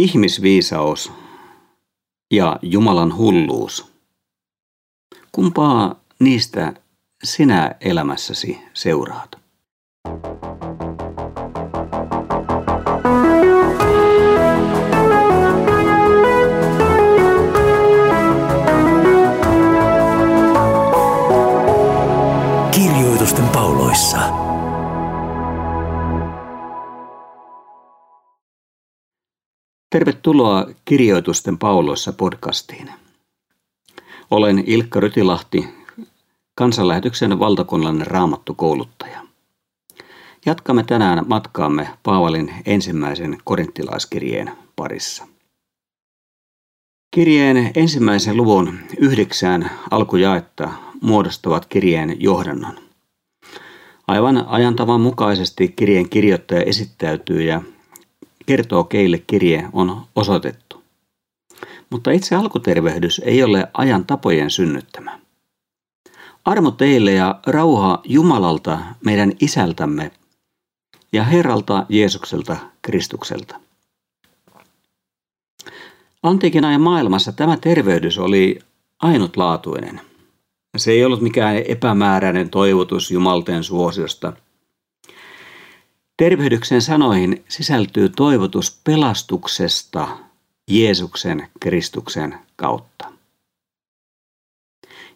Ihmisviisaus ja Jumalan hulluus. Kumpaa niistä sinä elämässäsi seuraat? Kirjoitusten pauloissa. Tervetuloa Kirjoitusten pauloissa podcastiin. Olen Ilkka Rytilahti, kansanlähetyksen valtakunnallinen raamattukouluttaja. Jatkamme tänään matkaamme Paavalin ensimmäisen korinttilaiskirjeen parissa. Kirjeen ensimmäisen luvun yhdeksään alkujaetta muodostavat kirjeen johdannon. Aivan ajantavan mukaisesti kirjeen kirjoittaja esittäytyy ja kertoo keille kirje on osoitettu. Mutta itse alkutervehdys ei ole ajan tapojen synnyttämä. Armo teille ja rauha Jumalalta, meidän isältämme ja Herralta Jeesukselta Kristukselta. Antiikin ajan maailmassa tämä tervehdys oli ainutlaatuinen. Se ei ollut mikään epämääräinen toivotus Jumalten suosiosta. Tervehdyksen sanoihin sisältyy toivotus pelastuksesta Jeesuksen Kristuksen kautta.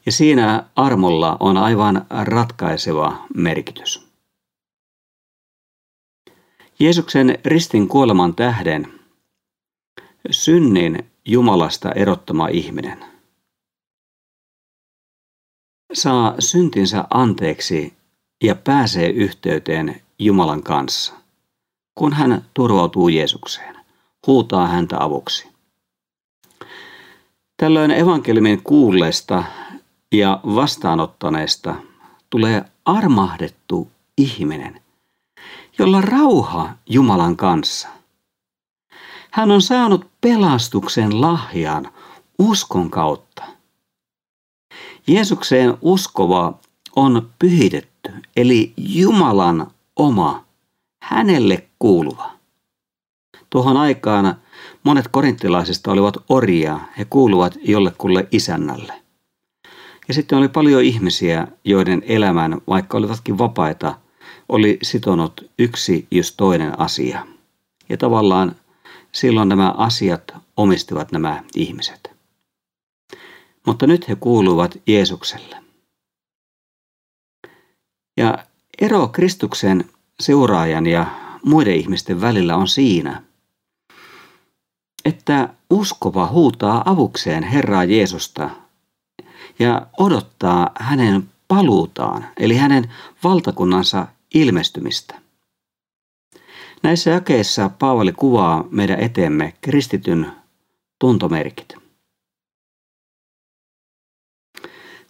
Ja siinä armolla on aivan ratkaiseva merkitys. Jeesuksen ristin kuoleman tähden synnin Jumalasta erottama ihminen saa syntinsä anteeksi ja pääsee yhteyteen Jumalan kanssa, kun hän turvautuu Jeesukseen, huutaa häntä avuksi. Tällöin evankeliumin kuulleesta ja vastaanottaneesta tulee armahdettu ihminen, jolla rauha Jumalan kanssa. Hän on saanut pelastuksen lahjan uskon kautta. Jeesukseen uskova on pyhitetty, eli Jumalan oma, hänelle kuuluva. Tuohon aikaan monet korinttilaisista olivat orjia, he kuuluvat jollekulle isännälle. Ja sitten oli paljon ihmisiä, joiden elämän, vaikka olivatkin vapaita, oli sitonut yksi just toinen asia. Ja tavallaan silloin nämä asiat omistivat nämä ihmiset. Mutta nyt he kuuluvat Jeesukselle. Ja ero Kristuksen seuraajan ja muiden ihmisten välillä on siinä, että uskova huutaa avukseen Herraa Jeesusta ja odottaa hänen paluutaan, eli hänen valtakunnansa ilmestymistä. Näissä jakeissa Paavali kuvaa meidän eteemme kristityn tuntomerkit.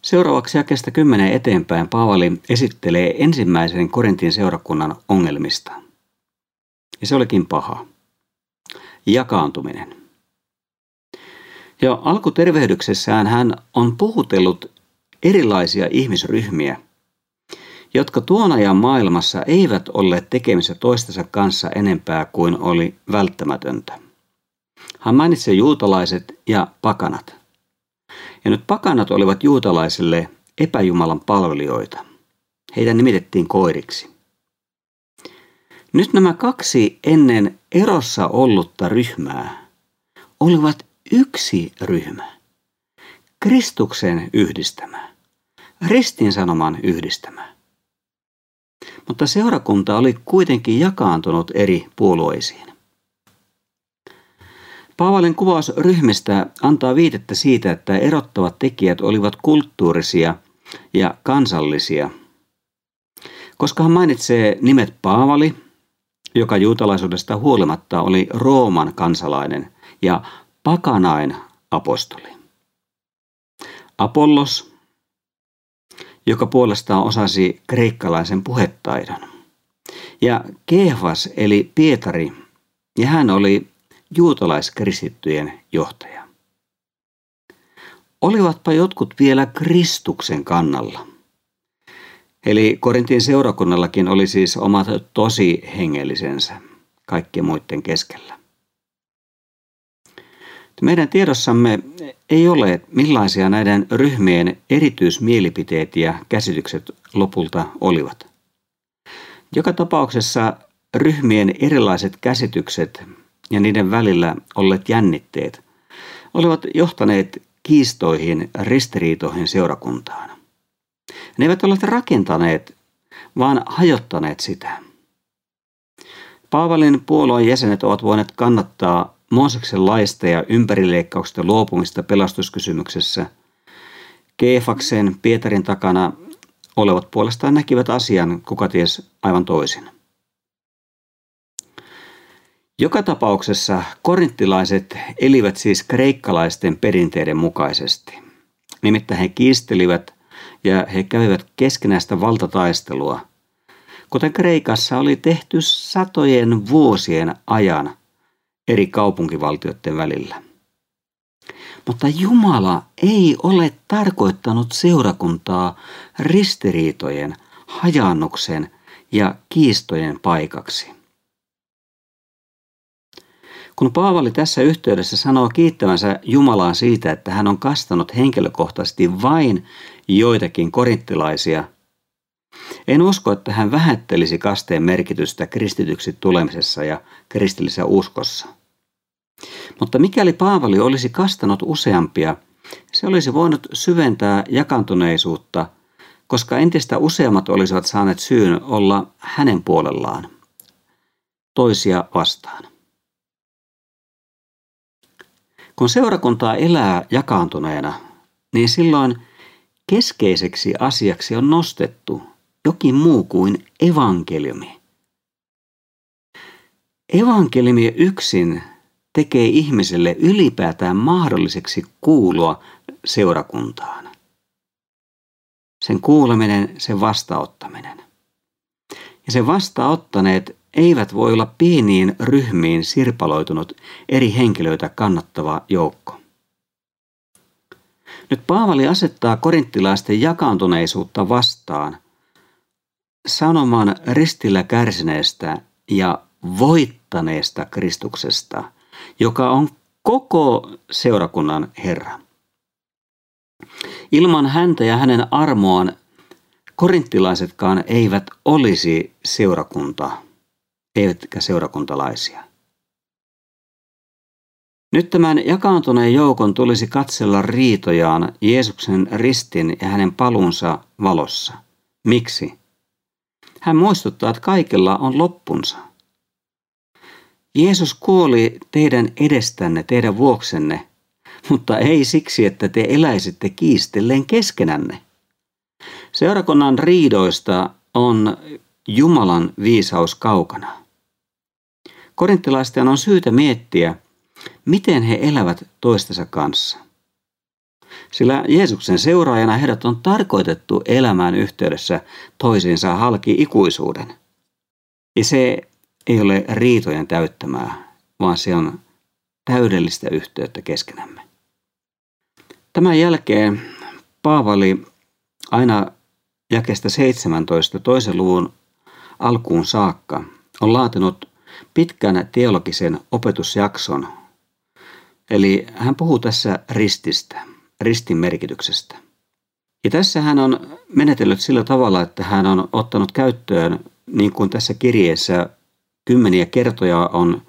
Seuraavaksi jakeesta kymmenen eteenpäin Paavali esittelee ensimmäisen Korintin seurakunnan ongelmista. Ja se olikin paha. Jakaantuminen. Jo alkutervehdyksessään hän on puhutellut erilaisia ihmisryhmiä, jotka tuon ajan maailmassa eivät olleet tekemissä toistensa kanssa enempää kuin oli välttämätöntä. Hän mainitsee juutalaiset ja pakanat – ja nyt pakanat olivat juutalaisille epäjumalan palvelijoita. Heitä nimitettiin koiriksi. Nyt nämä kaksi ennen erossa ollutta ryhmää olivat yksi ryhmä. Kristuksen yhdistämä, ristin sanoman yhdistämä. Mutta seurakunta oli kuitenkin jakaantunut eri puolueisiin. Paavalin kuvaus ryhmistä antaa viitettä siitä, että erottavat tekijät olivat kulttuurisia ja kansallisia. Koska hän mainitsee nimet Paavali, joka juutalaisuudesta huolimatta oli Rooman kansalainen, ja pakanain apostoli. Apollos, joka puolestaan osasi kreikkalaisen puhetaidon. Ja Kehvas eli Pietari, ja hän oli juutalaiskristittyjen johtaja. Olivatpa jotkut vielä Kristuksen kannalla. Eli Korintin seurakunnallakin oli siis omat tosi hengellisensä kaikkien muiden keskellä. Meidän tiedossamme ei ole, millaisia näiden ryhmien erityismielipiteet ja käsitykset lopulta olivat. Joka tapauksessa ryhmien erilaiset käsitykset ja niiden välillä olleet jännitteet olivat johtaneet kiistoihin, ristiriitoihin seurakuntaan. Ne eivät ole rakentaneet, vaan hajottaneet sitä. Paavalin puolueen jäsenet ovat voineet kannattaa Mooseksen laista ja ympärileikkauksesta luopumista pelastuskysymyksessä. Keefaksen Pietarin takana olevat puolestaan näkivät asian kuka ties aivan toisin. Joka tapauksessa korinttilaiset elivät siis kreikkalaisten perinteiden mukaisesti. Nimittäin he kiistelivät ja he kävivät keskenäistä valtataistelua, kuten Kreikassa oli tehty satojen vuosien ajan eri kaupunkivaltioiden välillä. Mutta Jumala ei ole tarkoittanut seurakuntaa ristiriitojen, hajannuksen ja kiistojen paikaksi. Kun Paavali tässä yhteydessä sanoo kiittävänsä Jumalaa siitä, että hän on kastanut henkilökohtaisesti vain joitakin korinttilaisia, en usko, että hän vähättelisi kasteen merkitystä kristityksi tulemisessa ja kristillisessä uskossa. Mutta mikäli Paavali olisi kastanut useampia, se olisi voinut syventää jakantuneisuutta, koska entistä useammat olisivat saaneet syyn olla hänen puolellaan, toisia vastaan. Kun seurakuntaa elää jakaantuneena, niin silloin keskeiseksi asiaksi on nostettu jokin muu kuin evankeliumi. Evankeliumi yksin tekee ihmiselle ylipäätään mahdolliseksi kuulua seurakuntaan. Sen kuuleminen, sen vastaottaminen. Ja sen vastaottaneet eivät voi olla pieniin ryhmiin sirpaloitunut eri henkilöitä kannattava joukko. Nyt Paavali asettaa korinttilaisten jakaantuneisuutta vastaan sanomaan ristillä kärsineestä ja voittaneesta Kristuksesta, joka on koko seurakunnan Herra. Ilman häntä ja hänen armoaan korinttilaisetkaan eivät olisi seurakunta eivätkä seurakuntalaisia. Nyt tämän jakaantuneen joukon tulisi katsella riitojaan Jeesuksen ristin ja hänen palunsa valossa. Miksi? Hän muistuttaa, että kaikella on loppunsa. Jeesus kuoli teidän edestänne, teidän vuoksenne, mutta ei siksi, että te eläisitte kiistelleen keskenänne. Seurakunnan riidoista on Jumalan viisaus kaukana. Korinttilaisten on syytä miettiä, miten he elävät toistensa kanssa. Sillä Jeesuksen seuraajana heidät on tarkoitettu elämään yhteydessä toisiinsa halki ikuisuuden. Ja se ei ole riitojen täyttämää, vaan se on täydellistä yhteyttä keskenämme. Tämän jälkeen Paavali aina jakesta 17 toisen luvun alkuun saakka on laatinut pitkän teologisen opetusjakson. Eli hän puhuu tässä rististä, ristin merkityksestä. Ja tässä hän on menetellyt sillä tavalla, että hän on ottanut käyttöön, niin kuin tässä kirjeessä kymmeniä kertoja on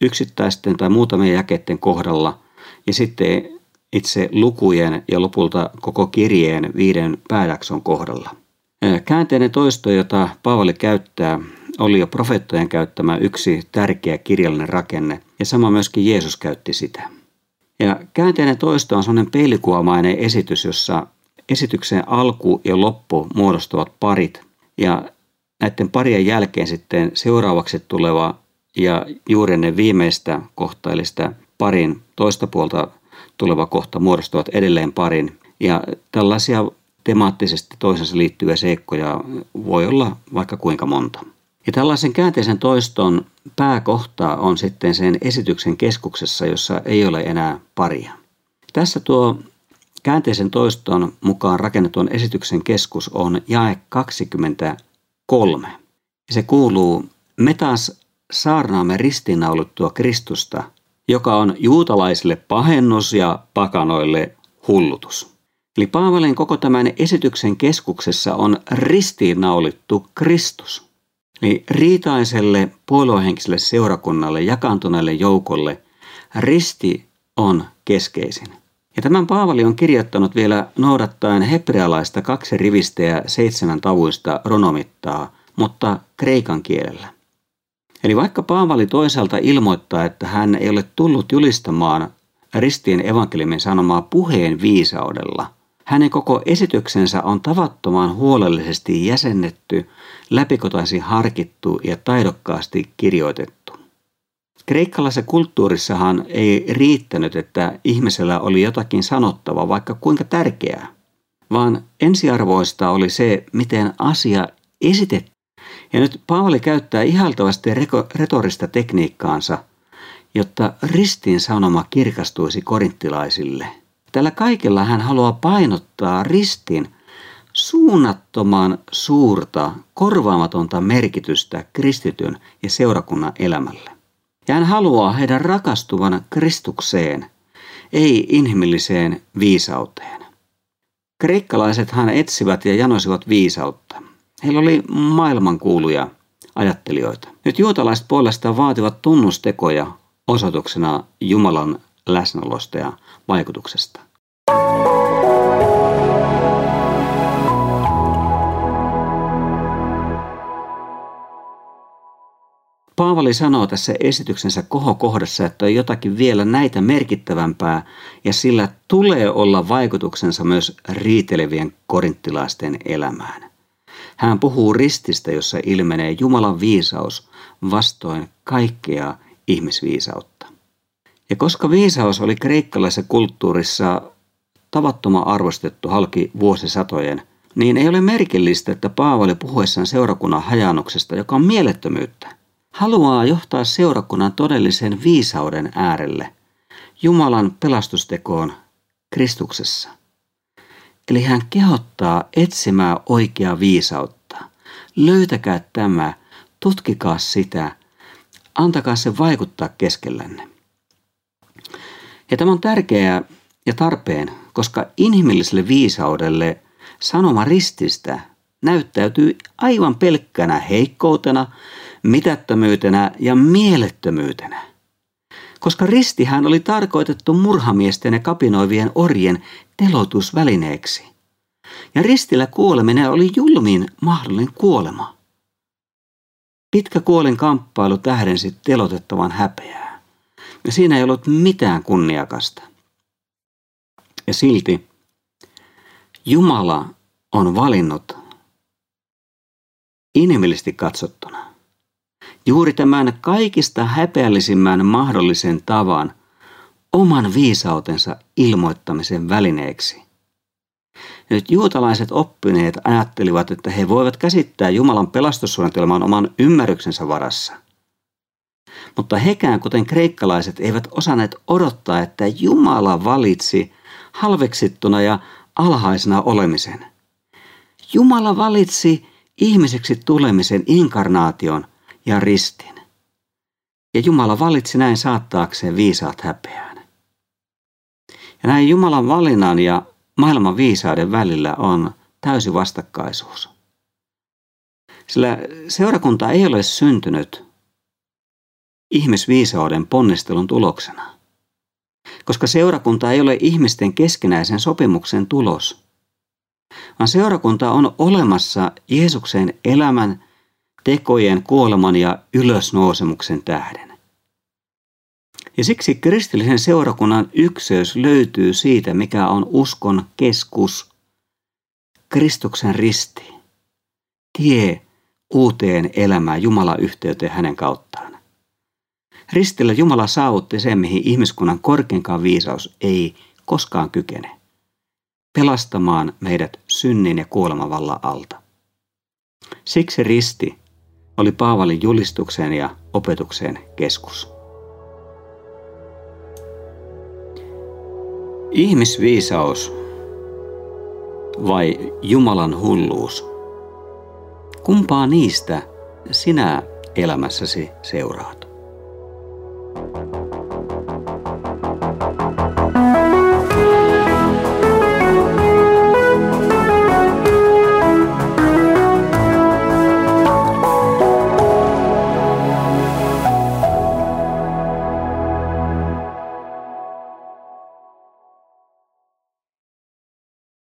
yksittäisten tai muutamien jakeiden kohdalla, ja sitten itse lukujen ja lopulta koko kirjeen viiden pääjakson kohdalla. Käänteinen toisto, jota Paavali käyttää, oli jo profeettojen käyttämä yksi tärkeä kirjallinen rakenne, ja sama myöskin Jeesus käytti sitä. Ja käänteinen toisto on sellainen peilikuomainen esitys, jossa esityksen alku ja loppu muodostuvat parit, ja näiden parien jälkeen sitten seuraavaksi tuleva ja juuri ennen viimeistä kohta, eli sitä parin toista puolta tuleva kohta muodostuvat edelleen parin. Ja tällaisia temaattisesti toisensa liittyviä seikkoja voi olla vaikka kuinka monta. Ja tällaisen käänteisen toiston pääkohta on sitten sen esityksen keskuksessa, jossa ei ole enää paria. Tässä tuo käänteisen toiston mukaan rakennetun esityksen keskus on jae 23. Se kuuluu, me taas saarnaamme ristiinnaulittua Kristusta, joka on juutalaisille pahennus ja pakanoille hullutus. Eli Paavalin koko tämän esityksen keskuksessa on ristiinnaulittu Kristus. Eli riitaiselle puoluehenkiselle seurakunnalle, jakaantuneelle joukolle risti on keskeisin. Ja tämän Paavali on kirjoittanut vielä noudattaen hebrealaista kaksi rivistä ja seitsemän tavuista ronomittaa, mutta kreikan kielellä. Eli vaikka Paavali toisaalta ilmoittaa, että hän ei ole tullut julistamaan ristien evankeliumin sanomaa puheen viisaudella, hänen koko esityksensä on tavattoman huolellisesti jäsennetty, läpikotaisin harkittu ja taidokkaasti kirjoitettu. Kreikkalaisessa kulttuurissahan ei riittänyt, että ihmisellä oli jotakin sanottava, vaikka kuinka tärkeää, vaan ensiarvoista oli se, miten asia esitettiin. Ja nyt Paavali käyttää ihaltavasti retorista tekniikkaansa, jotta ristin sanoma kirkastuisi korinttilaisille. Tällä kaikella hän haluaa painottaa ristin suunnattoman suurta, korvaamatonta merkitystä kristityn ja seurakunnan elämälle. Ja hän haluaa heidän rakastuvan Kristukseen, ei inhimilliseen viisauteen. Kreikkalaisethan etsivät ja janoisivat viisautta. Heillä oli maailmankuuluja ajattelijoita. Nyt juutalaiset puolestaan vaativat tunnustekoja osoituksena Jumalan läsnäolosta ja vaikutuksesta. Paavali sanoo tässä esityksensä kohokohdassa, että on jotakin vielä näitä merkittävämpää ja sillä tulee olla vaikutuksensa myös riitelevien korinttilaisten elämään. Hän puhuu rististä, jossa ilmenee Jumalan viisaus vastoin kaikkea ihmisviisautta. Ja koska viisaus oli kreikkalaisessa kulttuurissa tavattoman arvostettu halki vuosisatojen, niin ei ole merkillistä, että Paavali puhuessaan seurakunnan hajannuksesta, joka on mielettömyyttä – haluaa johtaa seurakunnan todellisen viisauden äärelle, Jumalan pelastustekoon Kristuksessa. Eli hän kehottaa etsimään oikeaa viisautta. Löytäkää tämä, tutkikaa sitä, antakaa se vaikuttaa keskellänne. Ja tämä on tärkeää ja tarpeen, koska inhimilliselle viisaudelle sanoma rististä näyttäytyy aivan pelkkänä heikkoutena, mitättömyytenä ja mielettömyytenä. Koska ristihän oli tarkoitettu murhamiesten ja kapinoivien orjien telotusvälineeksi. Ja ristillä kuoleminen oli julmin mahdollinen kuolema. Pitkä kuolin kamppailu tähdensi telotettavan häpeää. Ja siinä ei ollut mitään kunniakasta. Ja silti Jumala on valinnut inhimillisesti katsottuna juuri tämän kaikista häpeällisimmän mahdollisen tavan oman viisautensa ilmoittamisen välineeksi. Nyt juutalaiset oppineet ajattelivat, että he voivat käsittää Jumalan pelastussuunnitelman oman ymmärryksensä varassa. Mutta hekään, kuten kreikkalaiset, eivät osanneet odottaa, että Jumala valitsi halveksittuna ja alhaisena olemisen. Jumala valitsi ihmiseksi tulemisen inkarnaation ja ristin. Ja Jumala valitsi näin saattaakseen viisaat häpeään. Ja näin Jumalan valinnan ja maailman viisauden välillä on täysi vastakkaisuus. Sillä seurakunta ei ole syntynyt ihmisviisauden ponnistelun tuloksena. Koska seurakunta ei ole ihmisten keskinäisen sopimuksen tulos, vaan seurakunta on olemassa Jeesuksen elämän tekojen, kuoleman ja ylösnousemuksen tähden. Ja siksi kristillisen seurakunnan ykseys löytyy siitä, mikä on uskon keskus, Kristuksen risti, tie uuteen elämään Jumalan yhteyteen hänen kauttaan. Ristillä Jumala saavutti sen, mihin ihmiskunnan korkeinkaan viisaus ei koskaan kykene. Pelastamaan meidät synnin ja kuoleman vallan alta. Siksi risti oli Paavalin julistuksen ja opetuksen keskus. Ihmisviisaus vai Jumalan hulluus? Kumpaa niistä sinä elämässäsi seuraat?